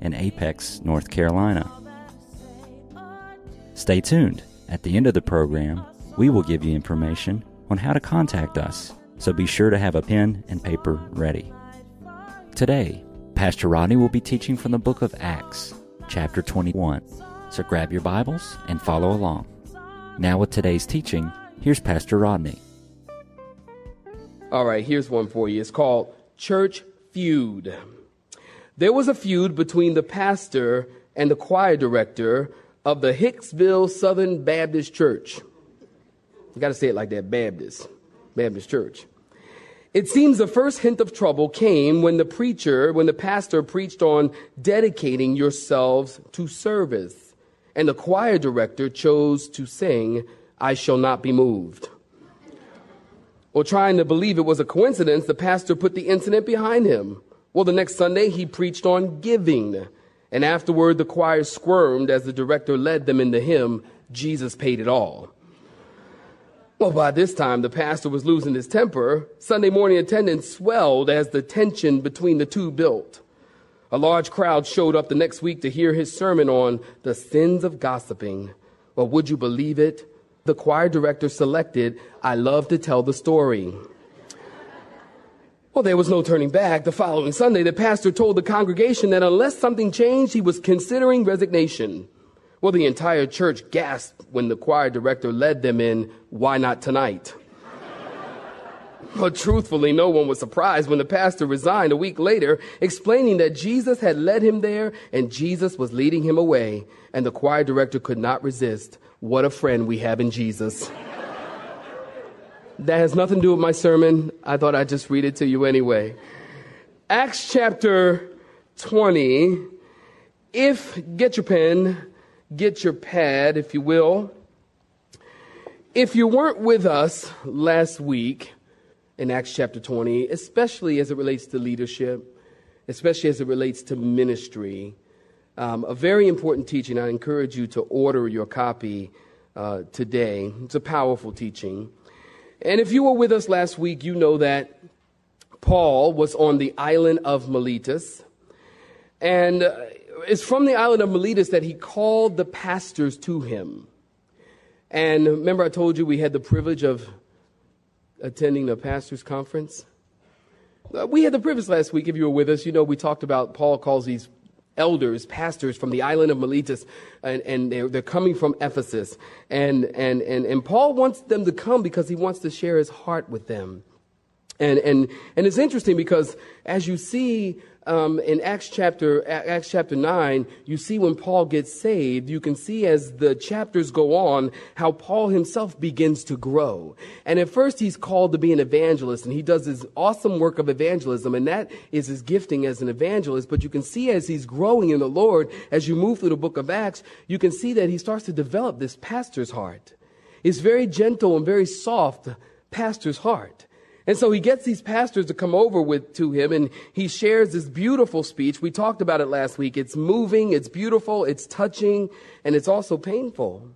in Apex, North Carolina. Stay tuned. At the end of the program, we will give you information on how to contact us, so be sure to have a pen and paper ready. Today, Pastor Rodney will be teaching from the book of Acts, chapter 21. So grab your Bibles and follow along. Now, with today's teaching, here's Pastor Rodney. All right, here's one for you. It's called Church Feud. There was a feud between the pastor and the choir director of the Hicksville Southern Baptist Church. You got to say it like that Baptist, Baptist Church. It seems the first hint of trouble came when the preacher, when the pastor preached on dedicating yourselves to service, and the choir director chose to sing, I Shall Not Be Moved. Well, trying to believe it was a coincidence, the pastor put the incident behind him. Well, the next Sunday, he preached on giving. And afterward, the choir squirmed as the director led them in the hymn, Jesus Paid It All. Well, by this time, the pastor was losing his temper. Sunday morning attendance swelled as the tension between the two built. A large crowd showed up the next week to hear his sermon on the sins of gossiping. Well, would you believe it? The choir director selected, I love to tell the story. Well, there was no turning back. The following Sunday, the pastor told the congregation that unless something changed, he was considering resignation. Well, the entire church gasped when the choir director led them in, Why Not Tonight? But truthfully, no one was surprised when the pastor resigned a week later, explaining that Jesus had led him there and Jesus was leading him away. And the choir director could not resist. What a friend we have in Jesus. That has nothing to do with my sermon. I thought I'd just read it to you anyway. Acts chapter 20. If, get your pen, get your pad, if you will. If you weren't with us last week in Acts chapter 20, especially as it relates to leadership, especially as it relates to ministry, um, a very important teaching. I encourage you to order your copy uh, today. It's a powerful teaching. And if you were with us last week, you know that Paul was on the island of Miletus. And uh, it's from the island of Miletus that he called the pastors to him. And remember, I told you we had the privilege of attending the pastors' conference? Uh, we had the privilege last week, if you were with us. You know, we talked about Paul calls these elders, pastors from the island of Miletus, and, and they're, they're coming from Ephesus. And, and, and, and Paul wants them to come because he wants to share his heart with them. And, and, and it's interesting because as you see um, in Acts chapter, Acts chapter 9, you see when Paul gets saved, you can see as the chapters go on how Paul himself begins to grow. And at first he's called to be an evangelist and he does this awesome work of evangelism and that is his gifting as an evangelist. But you can see as he's growing in the Lord, as you move through the book of Acts, you can see that he starts to develop this pastor's heart. It's very gentle and very soft pastor's heart. And so he gets these pastors to come over with to him and he shares this beautiful speech. We talked about it last week. It's moving, it's beautiful, it's touching, and it's also painful.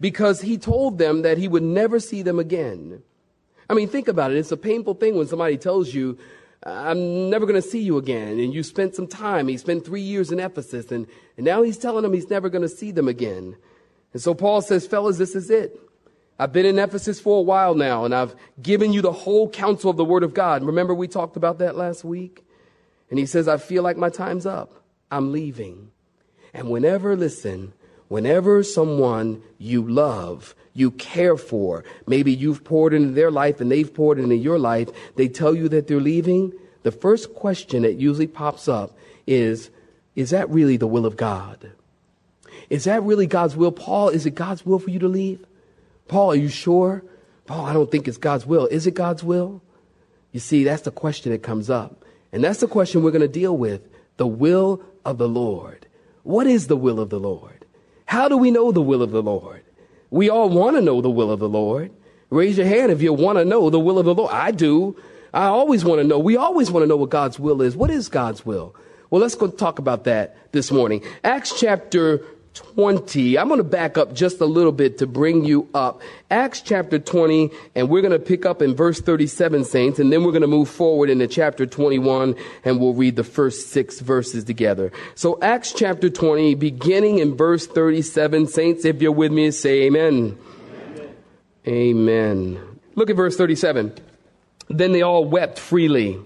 Because he told them that he would never see them again. I mean, think about it. It's a painful thing when somebody tells you, I'm never going to see you again. And you spent some time. He spent three years in Ephesus and, and now he's telling them he's never going to see them again. And so Paul says, fellas, this is it. I've been in Ephesus for a while now, and I've given you the whole counsel of the Word of God. Remember, we talked about that last week? And he says, I feel like my time's up. I'm leaving. And whenever, listen, whenever someone you love, you care for, maybe you've poured into their life and they've poured into your life, they tell you that they're leaving, the first question that usually pops up is, is that really the will of God? Is that really God's will? Paul, is it God's will for you to leave? Paul, are you sure? Paul, I don't think it's God's will. Is it God's will? You see, that's the question that comes up. And that's the question we're going to deal with the will of the Lord. What is the will of the Lord? How do we know the will of the Lord? We all want to know the will of the Lord. Raise your hand if you want to know the will of the Lord. I do. I always want to know. We always want to know what God's will is. What is God's will? Well, let's go talk about that this morning. Acts chapter 20. I'm going to back up just a little bit to bring you up. Acts chapter 20, and we're going to pick up in verse 37, saints, and then we're going to move forward into chapter 21, and we'll read the first six verses together. So, Acts chapter 20, beginning in verse 37, saints, if you're with me, say amen. Amen. amen. Look at verse 37. Then they all wept freely,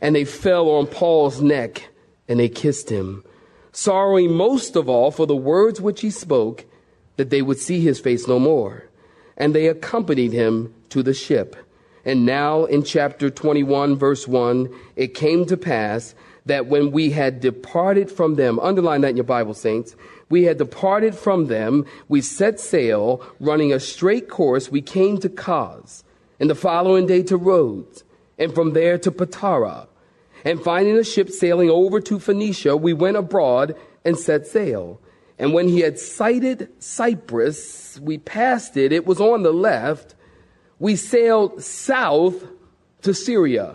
and they fell on Paul's neck, and they kissed him sorrowing most of all for the words which he spoke, that they would see his face no more. And they accompanied him to the ship. And now in chapter 21, verse 1, it came to pass that when we had departed from them, underline that in your Bible, saints, we had departed from them, we set sail, running a straight course, we came to Cos, and the following day to Rhodes, and from there to Patara and finding a ship sailing over to Phoenicia, we went abroad and set sail. And when he had sighted Cyprus, we passed it. It was on the left. We sailed south to Syria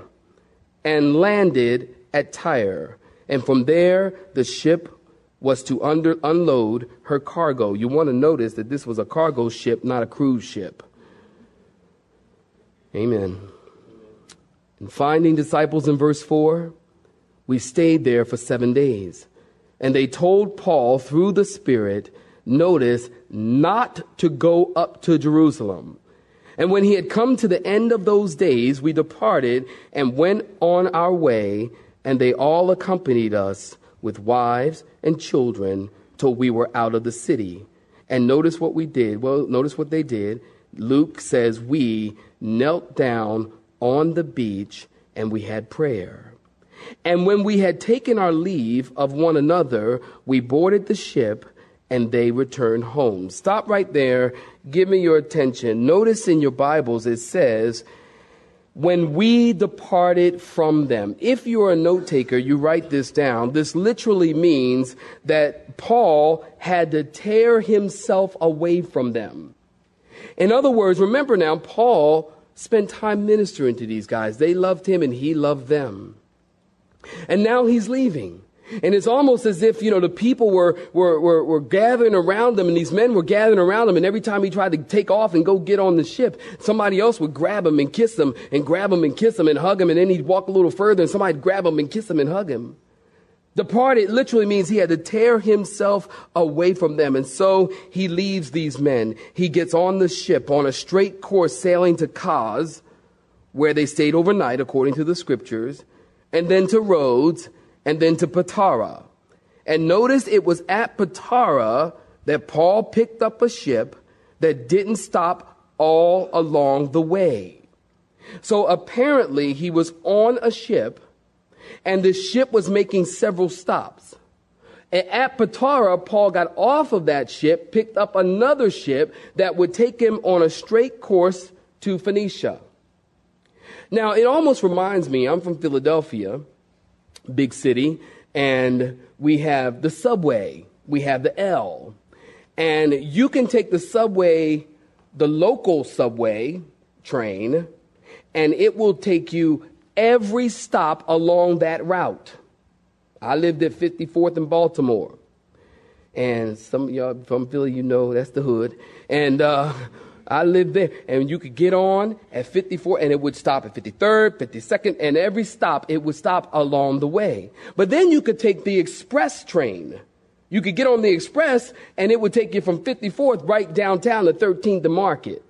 and landed at Tyre. And from there, the ship was to under, unload her cargo. You want to notice that this was a cargo ship, not a cruise ship. Amen. And finding disciples in verse 4, we stayed there for seven days. And they told Paul through the Spirit, notice, not to go up to Jerusalem. And when he had come to the end of those days, we departed and went on our way, and they all accompanied us with wives and children till we were out of the city. And notice what we did. Well, notice what they did. Luke says, We knelt down on the beach and we had prayer. And when we had taken our leave of one another, we boarded the ship and they returned home. Stop right there. Give me your attention. Notice in your Bibles it says, when we departed from them. If you're a note taker, you write this down. This literally means that Paul had to tear himself away from them. In other words, remember now, Paul spent time ministering to these guys. They loved him and he loved them. And now he's leaving. And it's almost as if, you know, the people were, were, were, were, gathering around him and these men were gathering around him. And every time he tried to take off and go get on the ship, somebody else would grab him and kiss him and grab him and kiss him and hug him. And then he'd walk a little further and somebody'd grab him and kiss him and hug him. Departed literally means he had to tear himself away from them. And so he leaves these men. He gets on the ship on a straight course sailing to Cos, where they stayed overnight according to the scriptures, and then to Rhodes, and then to Patara. And notice it was at Patara that Paul picked up a ship that didn't stop all along the way. So apparently he was on a ship and the ship was making several stops. And at Patara, Paul got off of that ship, picked up another ship that would take him on a straight course to Phoenicia. Now, it almost reminds me, I'm from Philadelphia, big city, and we have the subway, we have the L. And you can take the subway, the local subway train, and it will take you every stop along that route. I lived at 54th in Baltimore. And some of y'all from Philly, you know that's the hood. And uh, I lived there. And you could get on at 54 and it would stop at 53rd, 52nd, and every stop it would stop along the way. But then you could take the express train. You could get on the express and it would take you from 54th right downtown to 13th to Market.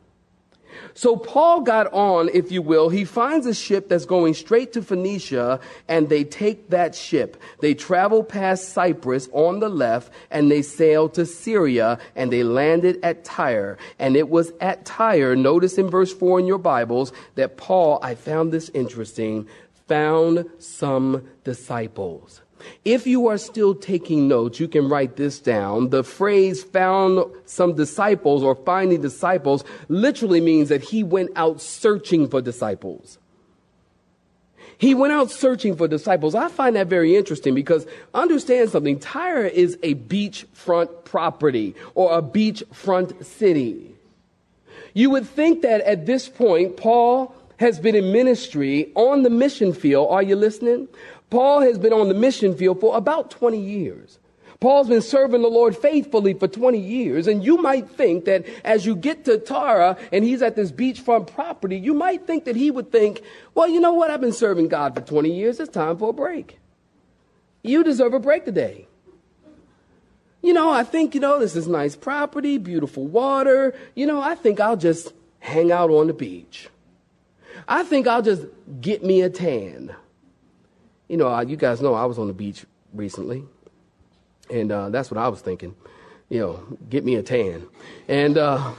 So Paul got on, if you will. He finds a ship that's going straight to Phoenicia, and they take that ship. They travel past Cyprus on the left, and they sail to Syria, and they landed at Tyre. And it was at Tyre, notice in verse 4 in your Bibles, that Paul, I found this interesting, found some disciples. If you are still taking notes, you can write this down. The phrase found some disciples or finding disciples literally means that he went out searching for disciples. He went out searching for disciples. I find that very interesting because understand something. Tyre is a beachfront property or a beachfront city. You would think that at this point, Paul has been in ministry on the mission field. Are you listening? Paul has been on the mission field for about 20 years. Paul's been serving the Lord faithfully for 20 years, and you might think that as you get to Tyre and he's at this beachfront property, you might think that he would think, well, you know what? I've been serving God for 20 years. It's time for a break. You deserve a break today. You know, I think, you know, this is nice property, beautiful water. You know, I think I'll just hang out on the beach. I think I'll just get me a tan. You know, you guys know I was on the beach recently. And uh, that's what I was thinking. You know, get me a tan. And, uh,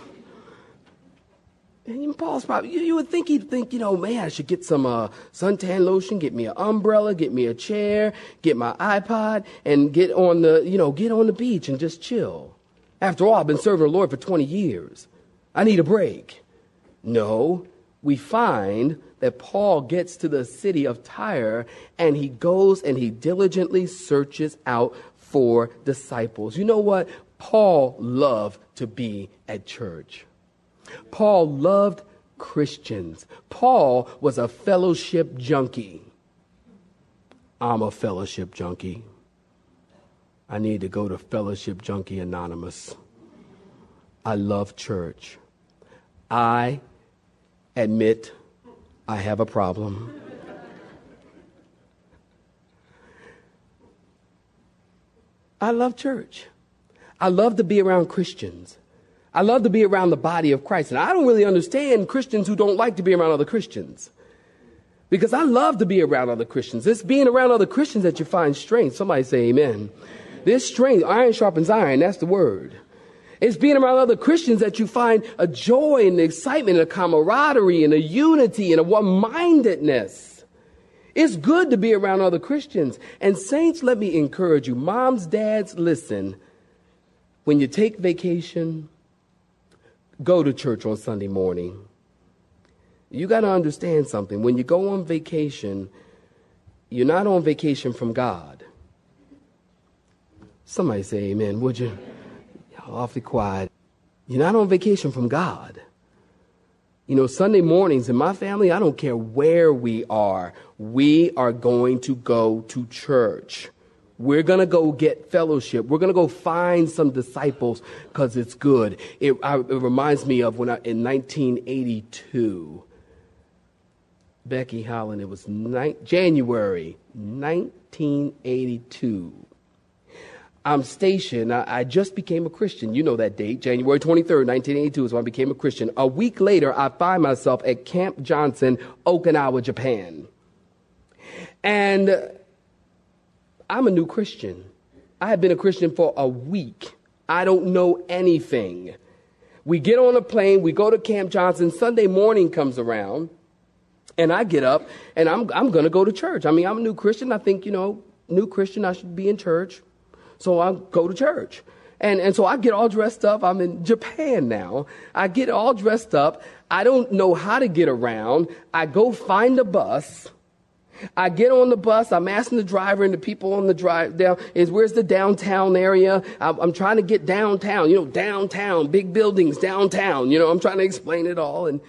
and Paul's probably, you, you, would think he'd think, you know, man, I should get some uh, suntan lotion, get me an umbrella, get me a chair, get my iPod, and get on the, you know, get on the beach and just chill. After all, I've been serving the Lord for 20 years. I need a break. No, we find that Paul gets to the city of Tyre and he goes and he diligently searches out for disciples. You know what? Paul loved to be at church. Paul loved Christians. Paul was a fellowship junkie. I'm a fellowship junkie. I need to go to Fellowship Junkie Anonymous. I love church. I admit I have a problem. I love church. I love to be around Christians. I love to be around the body of Christ. And I don't really understand Christians who don't like to be around other Christians. Because I love to be around other Christians. It's being around other Christians that you find strength. Somebody say amen. This strength, iron sharpens iron, that's the word. It's being around other Christians that you find a joy and excitement and a camaraderie and a unity and a one mindedness. It's good to be around other Christians. And, saints, let me encourage you. Moms, dads, listen. When you take vacation, go to church on Sunday morning. You got to understand something. When you go on vacation, you're not on vacation from God. Somebody say amen, would you? Awfully quiet. You're not on vacation from God. You know, Sunday mornings in my family, I don't care where we are, we are going to go to church. We're going to go get fellowship. We're going to go find some disciples because it's good. It, I, it, reminds me of when I, in 1982, Becky Holland, it was ni- January 1982. I'm stationed. I, I, just became a Christian. You know that date, January 23rd, 1982 is when I became a Christian. A week later, I find myself at Camp Johnson, Okinawa, Japan. And I'm a new Christian. I have been a Christian for a week. I don't know anything. We get on a plane, we go to Camp Johnson, Sunday morning comes around, and I get up and I'm, I'm going to go to church. I mean, I'm a new Christian. I think, you know, new Christian, I should be in church. So I go to church. And, and so I get all dressed up. I'm in Japan now. I get all dressed up. I don't know how to get around. I go find a bus. I get on the bus. I'm asking the driver and the people on the drive down is where's the downtown area? I'm, I'm, trying to get downtown, you know, downtown, big buildings downtown. You know, I'm trying to explain it all. And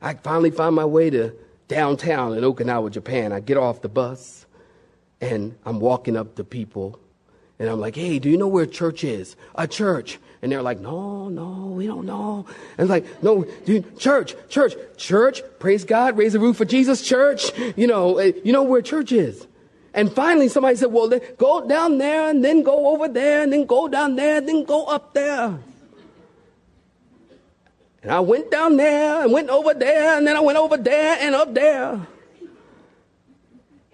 I finally find my way to downtown in Okinawa, Japan. I get off the bus and I'm walking up to people and I'm like, hey, do you know where church is? A church. And they're like, no, no, we don't know. And it's like, no, dude, church, church, church, praise God, raise the roof for Jesus, church. You know, eh, you know where church is. And finally somebody said, well, go down there and then go over there and then go down there and then go up there. And I went down there and went over there and then I went over there and up there.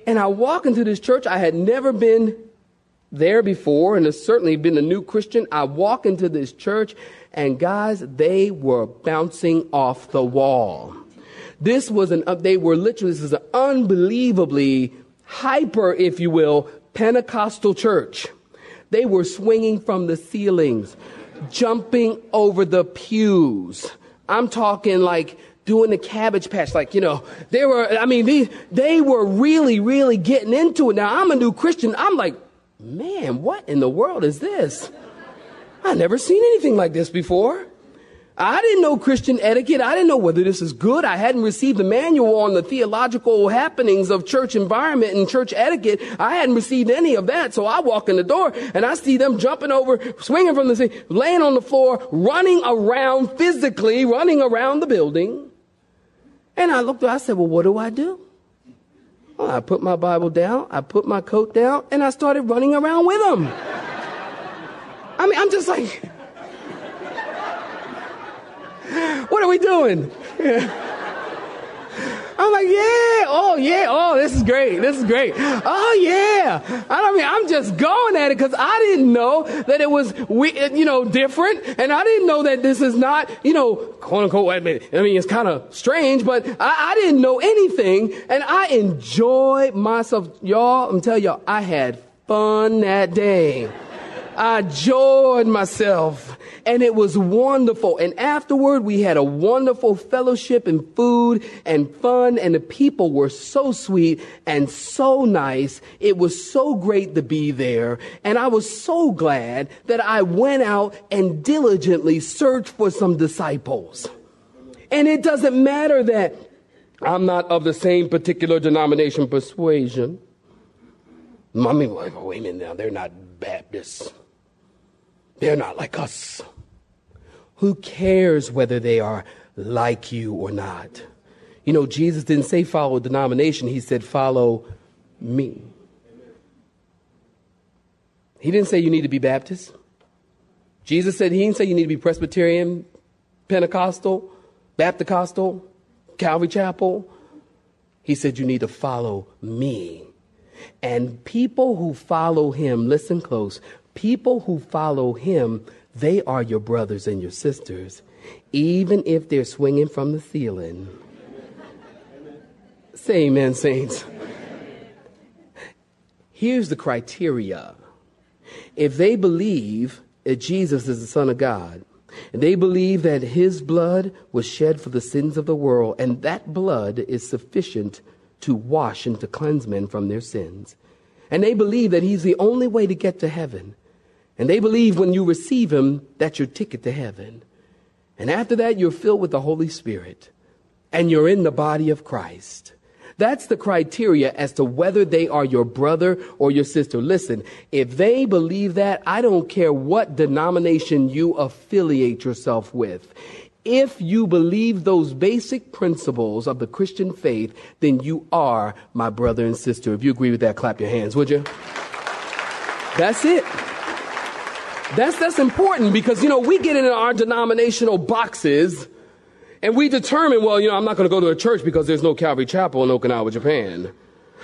And I walk into this church I had never been there before and has certainly been a new Christian. I walk into this church and guys, they were bouncing off the wall. This was an, uh, they were literally, this is an unbelievably hyper, if you will, Pentecostal church. They were swinging from the ceilings, jumping over the pews. I'm talking like doing the cabbage patch. Like, you know, they were, I mean, they, they were really, really getting into it. Now, I'm a new Christian. I'm like, man, what in the world is this? I never seen anything like this before. I didn't know Christian etiquette. I didn't know whether this is good. I hadn't received a manual on the theological happenings of church environment and church etiquette. I hadn't received any of that. So I walk in the door and I see them jumping over, swinging from the seat, laying on the floor, running around physically, running around the building. And I looked, I said, well, what do I do? Well, I put my Bible down, I put my coat down, and I started running around with them. I mean, I'm just like, what are we doing? I'm like, yeah, oh yeah, oh this is great, this is great. Oh yeah. I mean, I'm just going at it because I didn't know that it was, you know, different, and I didn't know that this is not, you know, quote unquote. I mean, it's kind of strange, but I, I didn't know anything, and I enjoyed myself, y'all. I'm telling y'all, I had fun that day. I enjoyed myself and it was wonderful. And afterward, we had a wonderful fellowship and food and fun and the people were so sweet and so nice. It was so great to be there. And I was so glad that I went out and diligently searched for some disciples. And it doesn't matter that I'm not of the same particular denomination persuasion. I mean, wait a minute now, they're not Baptists. They're not like us. Who cares whether they are like you or not? You know, Jesus didn't say follow denomination, he said follow me. He didn't say you need to be Baptist. Jesus said he didn't say you need to be Presbyterian, Pentecostal, Baptist, Calvary Chapel. He said you need to follow me. And people who follow him, listen close, people who follow him, they are your brothers and your sisters, even if they're swinging from the ceiling. Say amen, saints. Here's the criteria. If they believe that Jesus is the Son of God, and they believe that his blood was shed for the sins of the world, and that blood is sufficient to wash and to cleanse men from their sins. And they believe that he's the only way to get to heaven. And they believe when you receive Him, that's your ticket to heaven. And after that, you're filled with the Holy Spirit and you're in the body of Christ. That's the criteria as to whether they are your brother or your sister. Listen, if they believe that, I don't care what denomination you affiliate yourself with. If you believe those basic principles of the Christian faith, then you are my brother and sister. If you agree with that, clap your hands, would you? That's it. That's, that's important because, you know, we get into our denominational boxes and we determine, well, you know, I'm not going to go to a church because there's no Calvary Chapel in Okinawa, Japan.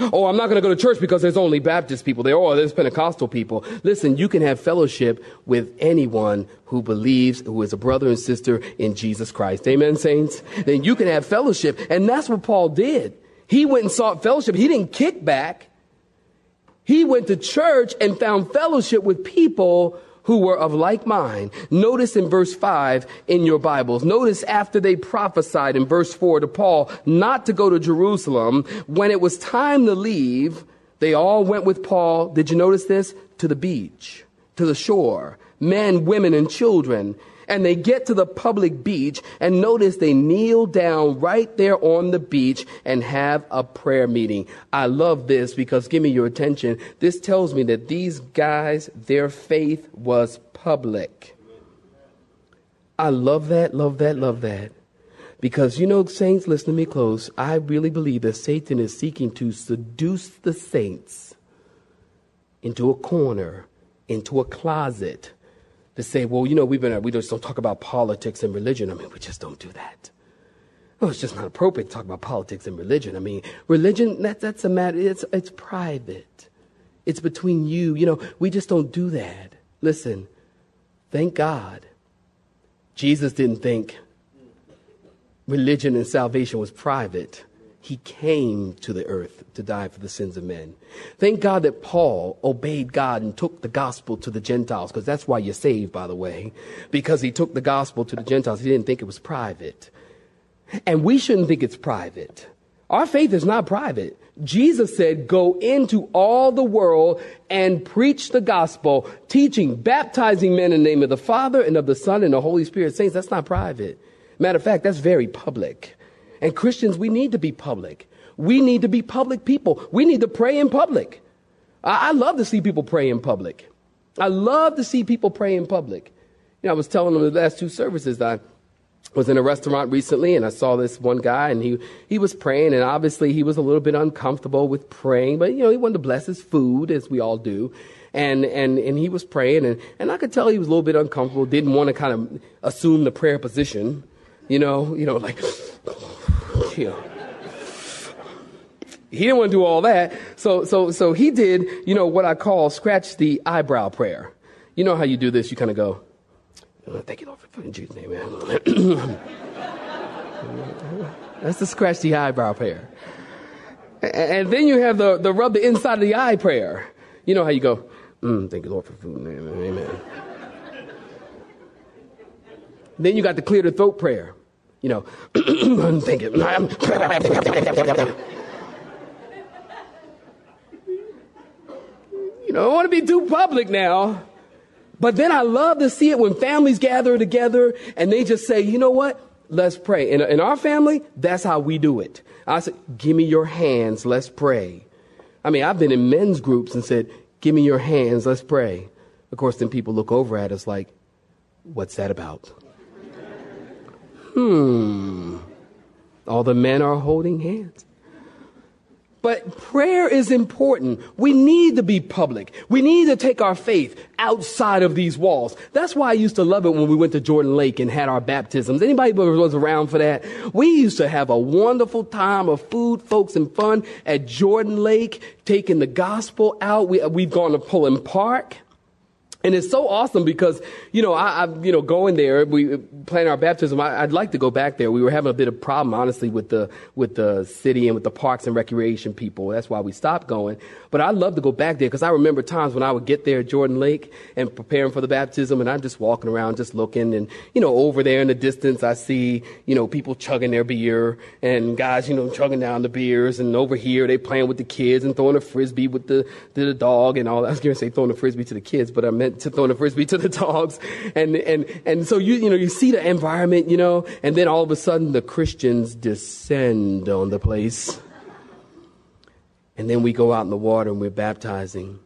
Oh, I'm not going to go to church because there's only Baptist people there or there's Pentecostal people. Listen, you can have fellowship with anyone who believes, who is a brother and sister in Jesus Christ. Amen, saints? Then you can have fellowship. And that's what Paul did. He went and sought fellowship. He didn't kick back. He went to church and found fellowship with people who were of like mind. Notice in verse 5 in your Bibles. Notice after they prophesied in verse 4 to Paul not to go to Jerusalem, when it was time to leave, they all went with Paul. Did you notice this? To the beach, to the shore. Men, women, and children and they get to the public beach and notice they kneel down right there on the beach and have a prayer meeting. I love this because give me your attention. This tells me that these guys, their faith was public. I love that, love that, love that. Because you know, saints, listen to me close. I really believe that Satan is seeking to seduce the saints into a corner, into a closet, to say, well, you know, we've been, we just don't talk about politics and religion. I mean, we just don't do that. Oh, it's just not appropriate to talk about politics and religion. I mean, religion, that, that's a matter, it's, it's private. It's between you. You know, we just don't do that. Listen, thank God. Jesus didn't think religion and salvation was private. He came to the earth to die for the sins of men. Thank God that Paul obeyed God and took the gospel to the Gentiles, because that's why you're saved, by the way. Because he took the gospel to the Gentiles. He didn't think it was private. And we shouldn't think it's private. Our faith is not private. Jesus said, go into all the world and preach the gospel, teaching, baptizing men in the name of the Father and of the Son and the Holy Spirit. Saints, that's not private. Matter of fact, that's very public. And Christians, we need to be public. We need to be public people. We need to pray in public. I, I love to see people pray in public. I love to see people pray in public. You know, I was telling them the last two services I was in a restaurant recently and I saw this one guy and he, he was praying and obviously he was a little bit uncomfortable with praying, but you know, he wanted to bless his food as we all do. And, and, and he was praying and, and I could tell he was a little bit uncomfortable, didn't want to kind of assume the prayer position, you know, you know, like, you know. He didn't want to do all that. So, so, so he did, you know, what I call scratch the eyebrow prayer. You know how you do this? You kind of go, oh, thank you, Lord, for food in Jesus' name, man. That's the scratch the eyebrow prayer. And then you have the, the rub the inside of the eye prayer. You know how you go, mm, thank you, Lord, for food. Amen. Amen. then you got the clear the throat prayer. You know, you. You know, I don't want to be too public now. But then I love to see it when families gather together and they just say, you know what? Let's pray. In, in our family, that's how we do it. I said, give me your hands, let's pray. I mean, I've been in men's groups and said, give me your hands, let's pray. Of course, then people look over at us like, what's that about? Hmm. All the men are holding hands. But prayer is important. We need to be public. We need to take our faith outside of these walls. That's why I used to love it when we went to Jordan Lake and had our baptisms. Anybody was around for that? We used to have a wonderful time of food, folks, and fun at Jordan Lake, taking the gospel out. We, we've gone to Pullen Park. And it's so awesome because, you know, I, I you know, going there, we plan our baptism. I, would like to go back there. We were having a bit of problem, honestly, with the, with the city and with the parks and recreation people. That's why we stopped going. But I'd love to go back there because I remember times when I would get there at Jordan Lake and preparing for the baptism and I'm just walking around, just looking and, you know, over there in the distance, I see, you know, people chugging their beer and guys, you know, chugging down the beers and over here they playing with the kids and throwing a frisbee with the, the dog and all that. I was going to say throwing a frisbee to the kids, but I meant to throwing a frisbee to the dogs. And, and, and so you, you know, you see the environment, you know, and then all of a sudden the Christians descend on the place. And then we go out in the water and we're baptizing.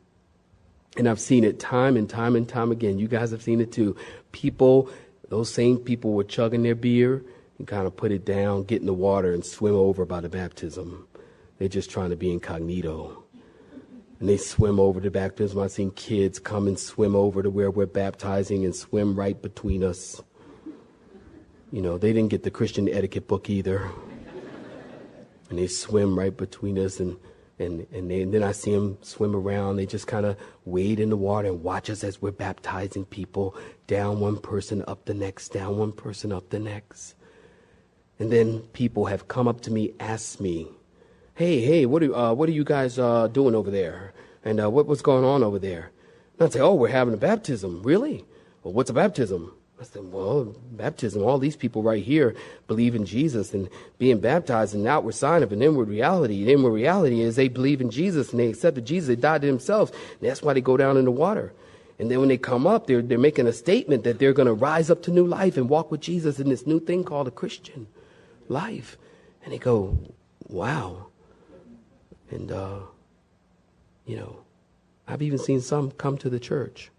And I've seen it time and time and time again. You guys have seen it too. People, those same people were chugging their beer and kind of put it down, get in the water and swim over by the baptism. They're just trying to be incognito and they swim over to baptism. I've seen kids come and swim over to where we're baptizing and swim right between us. You know, they didn't get the Christian etiquette book either. And they swim right between us and and, and, they, and then I see them swim around. They just kind of wade in the water and watch us as we're baptizing people. Down one person, up the next, down one person, up the next. And then people have come up to me, asked me, hey, hey, what are, uh, what are you guys uh, doing over there? And uh, what, what's going on over there? And I'd say, oh, we're having a baptism. Really? Well, what's a baptism? I said, well, baptism, all these people right here believe in Jesus and being baptized is an outward sign of an inward reality. The inward reality is they believe in Jesus and they accepted Jesus. They died to themselves. And that's why they go down in the water. And then when they come up, they're, they're making a statement that they're going to rise up to new life and walk with Jesus in this new thing called a Christian life. And they go, wow. And, uh, you know, I've even seen some come to the church.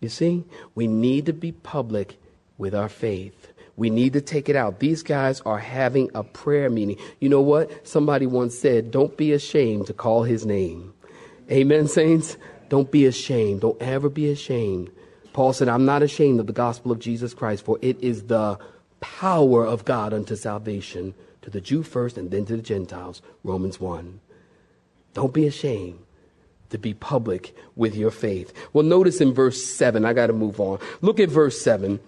You see, we need to be public with our faith. We need to take it out. These guys are having a prayer meeting. You know what? Somebody once said, don't be ashamed to call his name. Amen, saints? Don't be ashamed. Don't ever be ashamed. Paul said, I'm not ashamed of the gospel of Jesus Christ, for it is the power of God unto salvation to the Jew first and then to the Gentiles. Romans 1. Don't be ashamed to be public with your faith. Well, notice in verse 7, I got to move on. Look at verse 7.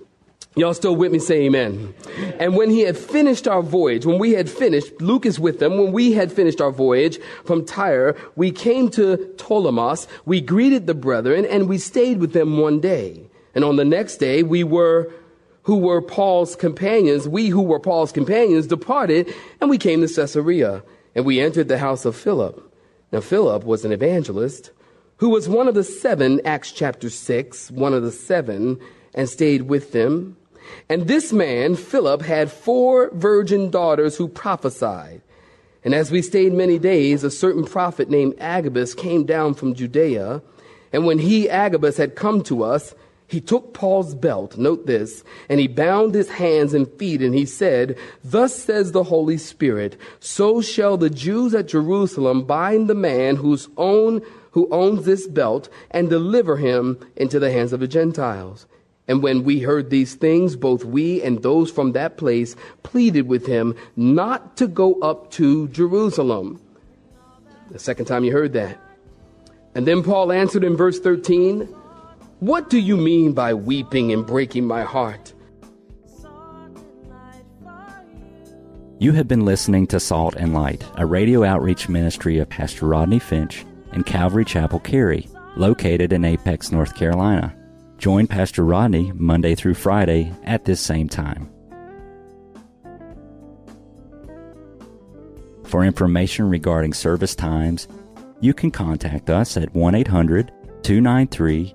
Y'all still with me? Say amen. And when he had finished our voyage, when we had finished, Luke is with them. When we had finished our voyage from Tyre, we came to Ptolemais. We greeted the brethren and we stayed with them one day. And on the next day, we were who were Paul's companions, we who were Paul's companions, departed and we came to Caesarea and we entered the house of Philip. Now, Philip was an evangelist who was one of the seven, Acts chapter 6, one of the seven, and stayed with them. And this man, Philip, had four virgin daughters who prophesied. And as we stayed many days, a certain prophet named Agabus came down from Judea. And when he, Agabus, had come to us, he took Paul's belt, note this, and he bound his hands and feet, and he said, Thus says the Holy Spirit, so shall the Jews at Jerusalem bind the man whose own, who owns this belt, and deliver him into the hands of the Gentiles. And when we heard these things, both we and those from that place pleaded with him not to go up to Jerusalem. The second time you heard that. And then Paul answered in verse 13, what do you mean by weeping and breaking my heart? You have been listening to Salt and Light, a radio outreach ministry of Pastor Rodney Finch and Calvary Chapel Cary, located in Apex, North Carolina. Join Pastor Rodney Monday through Friday at this same time. For information regarding service times, you can contact us at 1 800 293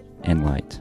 and light.